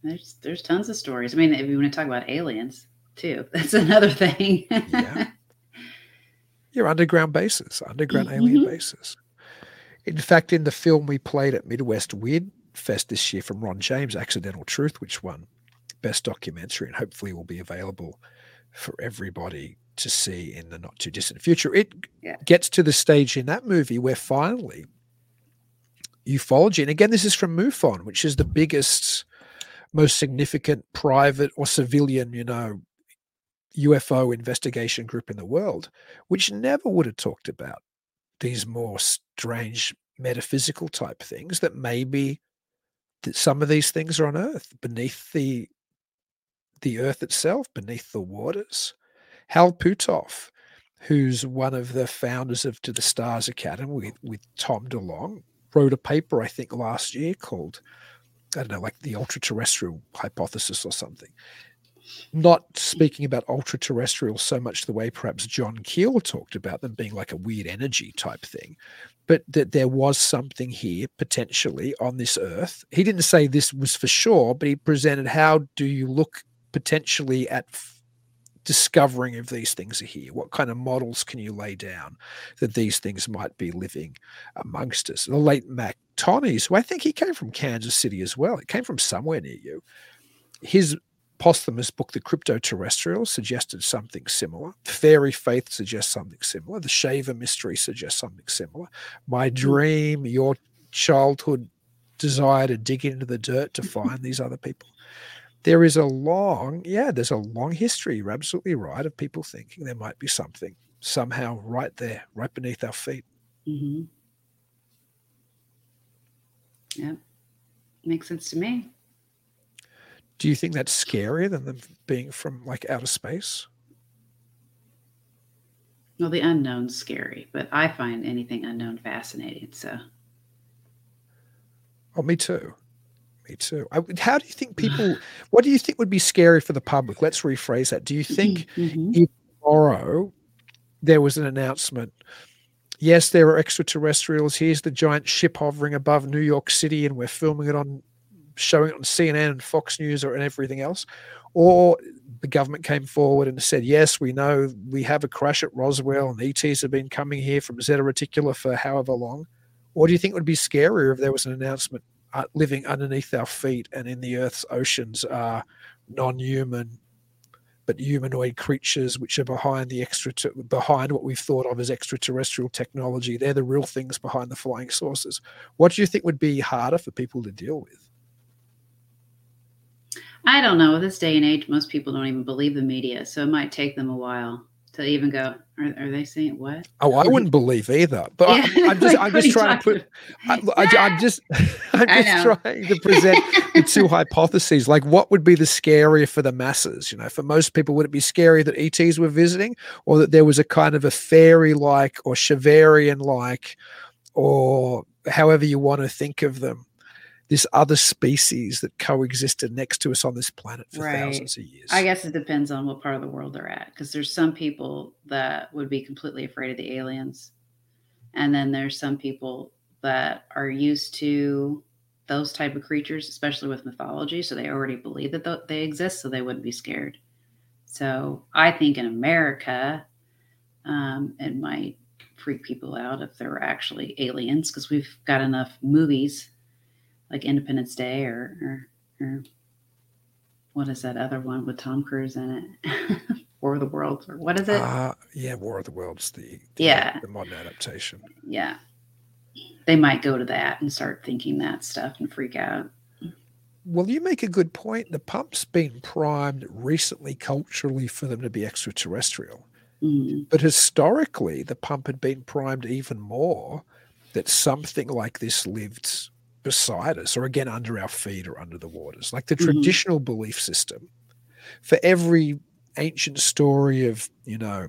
There's there's tons of stories. I mean, if you want to talk about aliens too, that's another thing. Yeah. Your underground bases, underground alien Mhm. bases. In fact, in the film we played at Midwest Weird Fest this year from Ron James, Accidental Truth, which won Best Documentary and hopefully will be available for everybody to see in the not too distant future. It Yeah. gets to the stage in that movie where finally ufology, and again, this is from MUFON, which is the biggest, most significant private or civilian, you know, UFO investigation group in the world, which never would have talked about these more strange metaphysical type things that maybe that some of these things are on earth beneath the the earth itself beneath the waters. Hal Puthoff who's one of the founders of To the Stars Academy with, with Tom DeLonge wrote a paper i think last year called i don't know like the ultra terrestrial hypothesis or something not speaking about ultra terrestrial so much the way perhaps John Keel talked about them being like a weird energy type thing, but that there was something here potentially on this earth. He didn't say this was for sure, but he presented how do you look potentially at f- discovering if these things are here? What kind of models can you lay down that these things might be living amongst us? The late Mac Tonnies, who I think he came from Kansas City as well, it came from somewhere near you. His posthumous book, The Crypto Terrestrial, suggested something similar. Fairy Faith suggests something similar. The Shaver Mystery suggests something similar. My dream, your childhood desire to dig into the dirt to find these other people. There is a long, yeah, there's a long history, you're absolutely right, of people thinking there might be something somehow right there, right beneath our feet. hmm Yeah, makes sense to me. Do you think that's scarier than them being from like outer space? Well, the unknown's scary, but I find anything unknown fascinating. So Oh, me too. Me too. I, how do you think people? What do you think would be scary for the public? Let's rephrase that. Do you think Mhm. tomorrow there was an announcement? Yes, there are extraterrestrials. Here's the giant ship hovering above New York City, and we're filming it on, showing it on CNN and Fox News or and everything else. Or the government came forward and said, yes, we know we have a crash at Roswell and ETs have been coming here from Zeta Reticuli for however long? Or do you think it would be scarier if there was an announcement uh, living underneath our feet and in the Earth's oceans are non human but humanoid creatures which are behind the extra behind what we've thought of as extraterrestrial technology they're the real things behind the flying saucers what do you think would be harder for people to deal with I don't know. This day and age, most people don't even believe the media, so it might take them a while to even go. Are, are they saying what? Oh, I wouldn't believe either. But yeah. I, am just, I'm just trying to put. I, am just, I'm just trying to present the two hypotheses. Like, what would be the scarier for the masses? You know, for most people, would it be scary that ETs were visiting, or that there was a kind of a fairy-like or Shaverian-like, or however you want to think of them, this other species that coexisted next to us on this planet for right. thousands of years. I guess it depends on what part of the world they're at, because there's some people that would be completely afraid of the aliens, and then there's some people that are used to those type of creatures, especially with mythology, so they already believe that they exist, so they wouldn't be scared. So I think in America, um, it might freak people out if there were actually aliens, because we've got enough movies like Independence Day or, or, or what is that other one with Tom Cruise in it? War of the Worlds or what is it? Uh, yeah, War of the Worlds, the, the yeah the modern adaptation. Yeah, they might go to that and start thinking that stuff and freak out. Well, you make a good point. The pump's been primed recently culturally for them to be extraterrestrial. Mm. But historically, the pump had been primed even more that something like this lived beside us or again under our feet or under the waters like the mm-hmm. traditional belief system for every ancient story of you know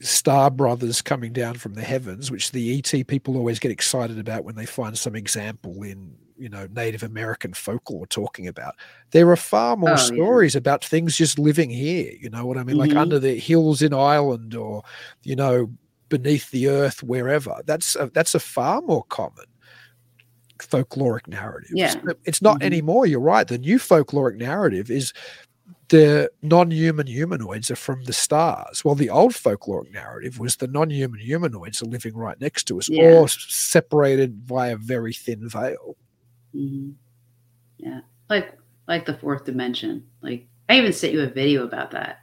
star brothers coming down from the heavens which the et people always get excited about when they find some example in you know native american folklore talking about there are far more oh, stories yeah. about things just living here you know what i mean mm-hmm. like under the hills in ireland or you know beneath the earth wherever. That's a, that's a far more common folkloric narrative. Yeah. It's not mm-hmm. anymore you're right. The new folkloric narrative is the non-human humanoids are from the stars. Well the old folkloric narrative was the non-human humanoids are living right next to us yeah. or separated by a very thin veil. Mm-hmm. yeah. Like like the fourth dimension. Like i even sent you a video about that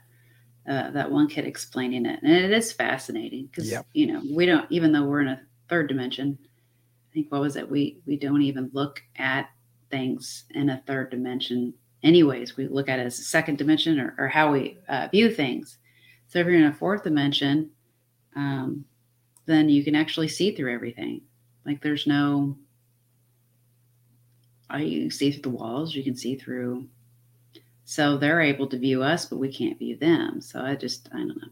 uh, that one kid explaining it, and it is fascinating because yep. you know we don't even though we're in a third dimension. I think what was it? We we don't even look at things in a third dimension. Anyways, we look at it as a second dimension or, or how we uh, view things. So if you're in a fourth dimension, um, then you can actually see through everything. Like there's no, you see through the walls. You can see through so they're able to view us, but we can't view them. So I just, I don't know.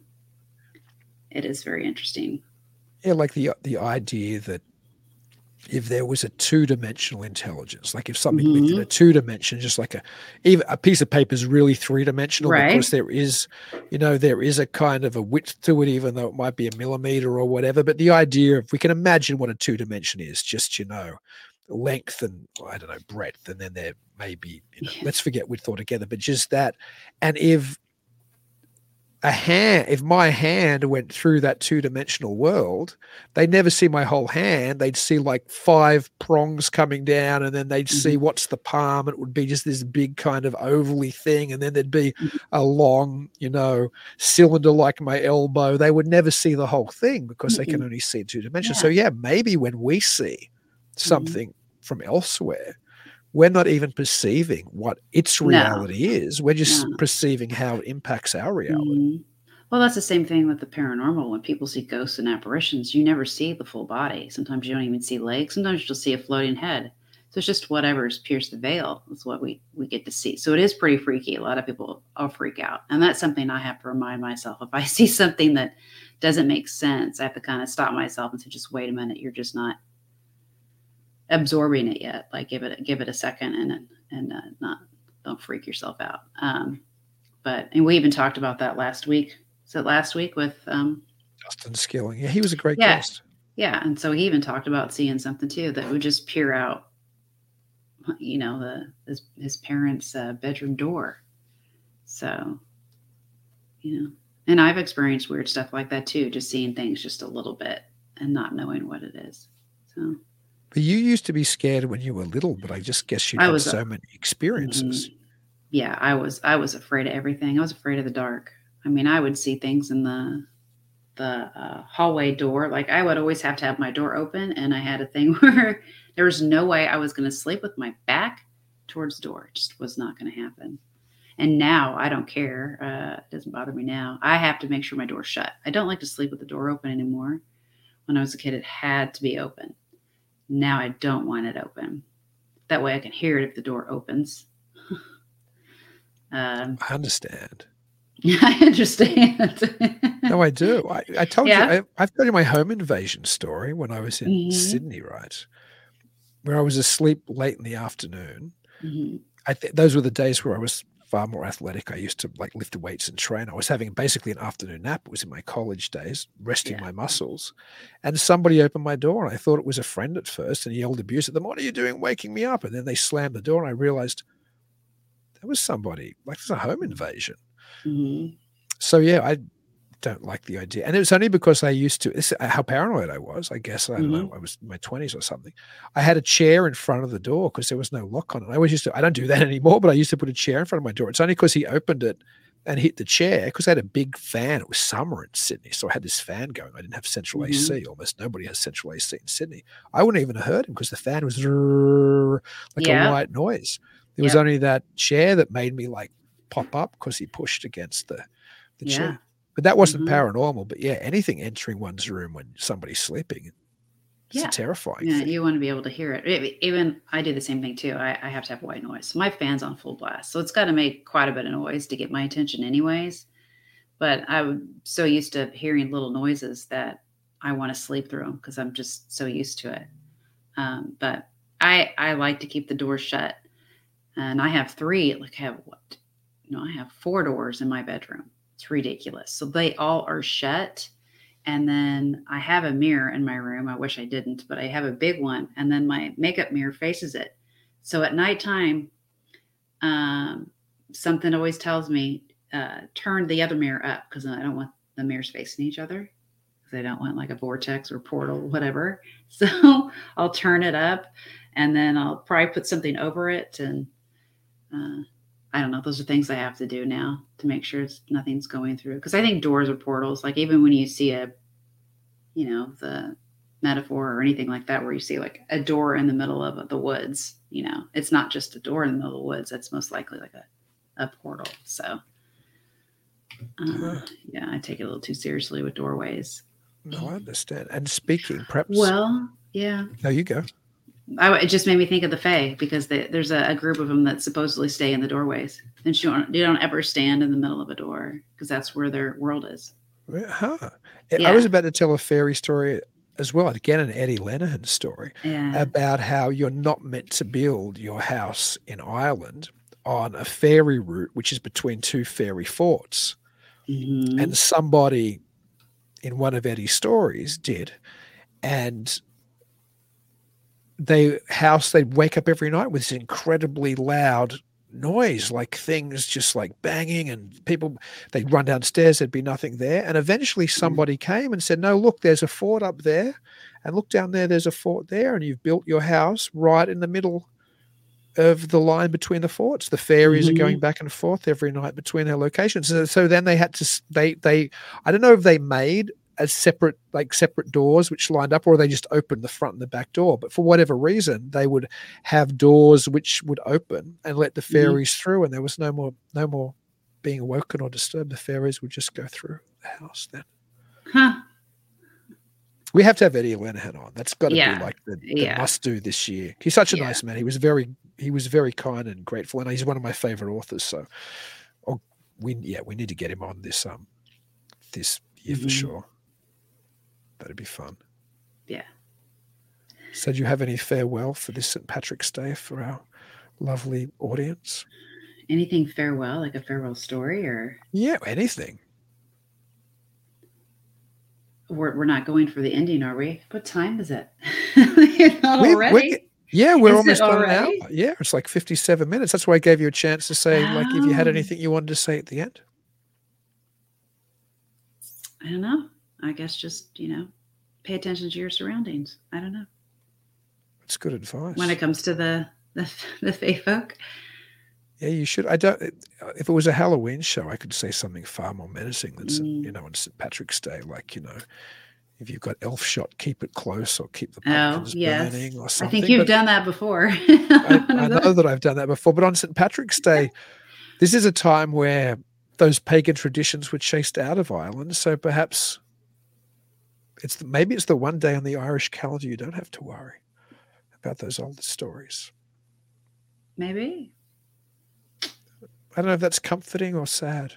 It is very interesting. Yeah, like the the idea that if there was a two-dimensional intelligence, like if something mm-hmm. lived in a two-dimension, just like a even a piece of paper is really three-dimensional right. because there is, you know, there is a kind of a width to it, even though it might be a millimeter or whatever. But the idea, if we can imagine what a two-dimension is, just you know, length and I don't know breadth, and then there may be you know, yeah. let's forget width altogether, but just that. And if a hand, if my hand went through that two dimensional world, they'd never see my whole hand. They'd see like five prongs coming down, and then they'd mm-hmm. see what's the palm. It would be just this big kind of ovally thing, and then there'd be mm-hmm. a long, you know, cylinder like my elbow. They would never see the whole thing because mm-hmm. they can only see two dimensions. Yeah. So yeah, maybe when we see. Something mm-hmm. from elsewhere. We're not even perceiving what its reality no. is. We're just no. perceiving how it impacts our reality. Mm-hmm. well that's the same thing with the paranormal. When people see ghosts and apparitions you never see the full body. Sometimes you don't even see legs. Sometimes you'll see a floating head. So it's just whatever's pierced the veil is what we we get to see. So it is pretty freaky. A lot of people will freak out. And that's something i have to remind myself. If i see something that doesn't make sense i have to kind of stop myself and say just wait a minute. You're just not absorbing it yet. Like give it give it a second and and uh, not don't freak yourself out. Um, but and we even talked about that last week. So last week with um, Justin Skilling. Yeah, he was a great yeah, guest. Yeah, and so he even talked about seeing something too that would just peer out. You know, the his, his parents' uh, bedroom door. So, you know, and I've experienced weird stuff like that too, just seeing things just a little bit and not knowing what it is. So, But you used to be scared when you were little, but I just guess you I had was a- so many experiences. Mhm. Yeah, I was I was afraid of everything. I was afraid of the dark. I mean, I would see things in the the uh, hallway door. Like I would always have to have my door open, and I had a thing where there was no way I was going to sleep with my back towards the door. It just was not going to happen. And now I don't care. Uh, it doesn't bother me now. I have to make sure my door's shut. I don't like to sleep with the door open anymore. When I was a kid, it had to be open. Now I don't want it open. That way I can hear it if the door opens. um, I understand. I understand. No, I do. I, I told Yeah. you, I, I've told you my home invasion story when I was in Mhm. Sydney, right? Where I was asleep late in the afternoon. Mhm. I th- those were the days where I was far more athletic. I used to like lift the weights and train. I was having basically an afternoon nap. It was in my college days, resting Yeah. my muscles. And somebody opened my door, and I thought it was a friend at first, and he yelled abuse at them. What are you doing, waking me up? And then they slammed the door, and I realized there was somebody. Like it's a home invasion. Mhm. So yeah, I don't like the idea, and it was only because I used to. This, how paranoid I was, I guess. I don't know. I was in my twenties or something. I had a chair in front of the door because there was no lock on it. I always used to. I don't do that anymore, but I used to put a chair in front of my door. It's only because he opened it and hit the chair because I had a big fan. It was summer in Sydney, so I had this fan going. I didn't have central Mhm. AC. Almost nobody has central AC in Sydney. I wouldn't even have heard him because the fan was like Yeah. a white noise. It was Yep. only that chair that made me like pop up because he pushed against the the Yeah. chair. But that wasn't Mhm. paranormal. But yeah, anything entering one's room when somebody's sleeping, it's Yeah. terrifying Yeah, thing. you want to be able to hear it. Even I do the same thing too. I, I have to have white noise. My fan's on full blast, so it's got to make quite a bit of noise to get my attention, anyways. But I'm so used to hearing little noises that I want to sleep through them because I'm just so used to it. Um, but I I like to keep the door shut, and I have three. Like I have what? No, I have four doors in my bedroom. It's ridiculous. So they all are shut. And then I have a mirror in my room. I wish I didn't, but I have a big one. And then my makeup mirror faces it. So at nighttime, um, something always tells me uh, turn the other mirror up because I don't want the mirrors facing each other. Because I don't want like a vortex or portal, whatever. So I'll turn it up, and then I'll probably put something over it. And uh, I don't know. Those are things I have to do now to make sure it's, nothing's going through. Because I think doors are portals. Like even when you see a, you know, the metaphor or anything like that, where you see like a door in the middle of the woods, you know, it's not just a door in the middle of the woods. That's most likely like a, a portal. So, uh, yeah, I take it a little too seriously with doorways. No, I understand. And speaking, perhaps. Well, yeah, no, you go. I, it just made me think of the Fae because they, there's a, a group of them that supposedly stay in the doorways, and you don't, you don't ever stand in the middle of a door because that's where their world is. Huh. I was about to tell a fairy story as well. Again, an Eddie Lenihan story Yeah. about how you're not meant to build your house in Ireland on a fairy route, which is between two fairy forts. Mhm. and somebody in one of Eddie's stories did, and they house they'd wake up every night with this incredibly loud noise, like things just like banging, and people they'd run downstairs, there'd be nothing there, and eventually hmm. somebody came and said, "No, look, there's a fort up there, and look down there, there's a fort there, and you've built your house right in the middle." Of the line between the forts, the fairies are mm-hmm. going back and forth every night between their locations. So, so then they had to they they I don't know if they made as separate like separate doors which lined up or they just opened the front and the back door but for whatever reason they would have doors which would open and let the fairies through and there was no more no more being awoken or disturbed the fairies would just go through the house then Huh. we have to have Eddie Lenihan on that's got to Yeah. be like the, the Yeah. must do this year he's such a Yeah. nice man he was very he was very kind and grateful and he's one of my favorite authors so oh, we yeah we need to get him on this um this year for Mhm. sure that'd be fun Yeah. So, do you have any farewell for this St. Patrick's Day for our lovely audience? Anything farewell, like a farewell story, or Yeah, anything. we're, we're not going for the ending, are we? What time is it? Not We- already. we're, Yeah, we're Is almost on an hour. Yeah, it's like 57 minutes. That's why I gave you a chance to say, like, if you had Oh. anything you wanted to say at the end. I don't know. I guess just, you know, pay attention to your surroundings. I don't know. It's good advice. When it comes to the the, the fae folk. Yeah, you should. I don't. If it was a Halloween show, I could say something far more menacing than, Mm. you know, on St. Patrick's Day. Like, you know, if you've got elf shot, keep it close or keep the Oh, pumpkins yes. burning or something. I think you've but done that before. I, I know that I've done that before. But on St. Patrick's Day, this is a time where those pagan traditions were chased out of Ireland. So perhaps it's the, maybe it's the one day on the Irish calendar you don't have to worry about those old stories. Maybe. I don't know if that's comforting or sad.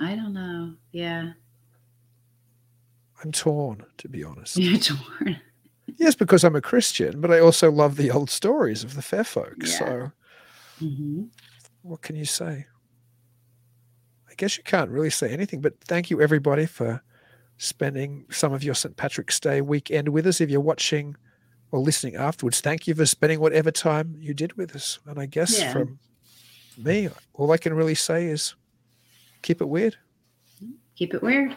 I don't know. Yeah. I'm torn, to be honest. You're torn. Yes, because I'm a Christian, but I also love the old stories of the fair folk. Yeah. So hmm what can you say? I guess you can't really say anything, but thank you everybody for spending some of your St. Patrick's Day weekend with us. If you're watching or listening afterwards, thank you for spending whatever time you did with us. And I guess Yeah. from me, all I can really say is keep it weird. Keep it weird.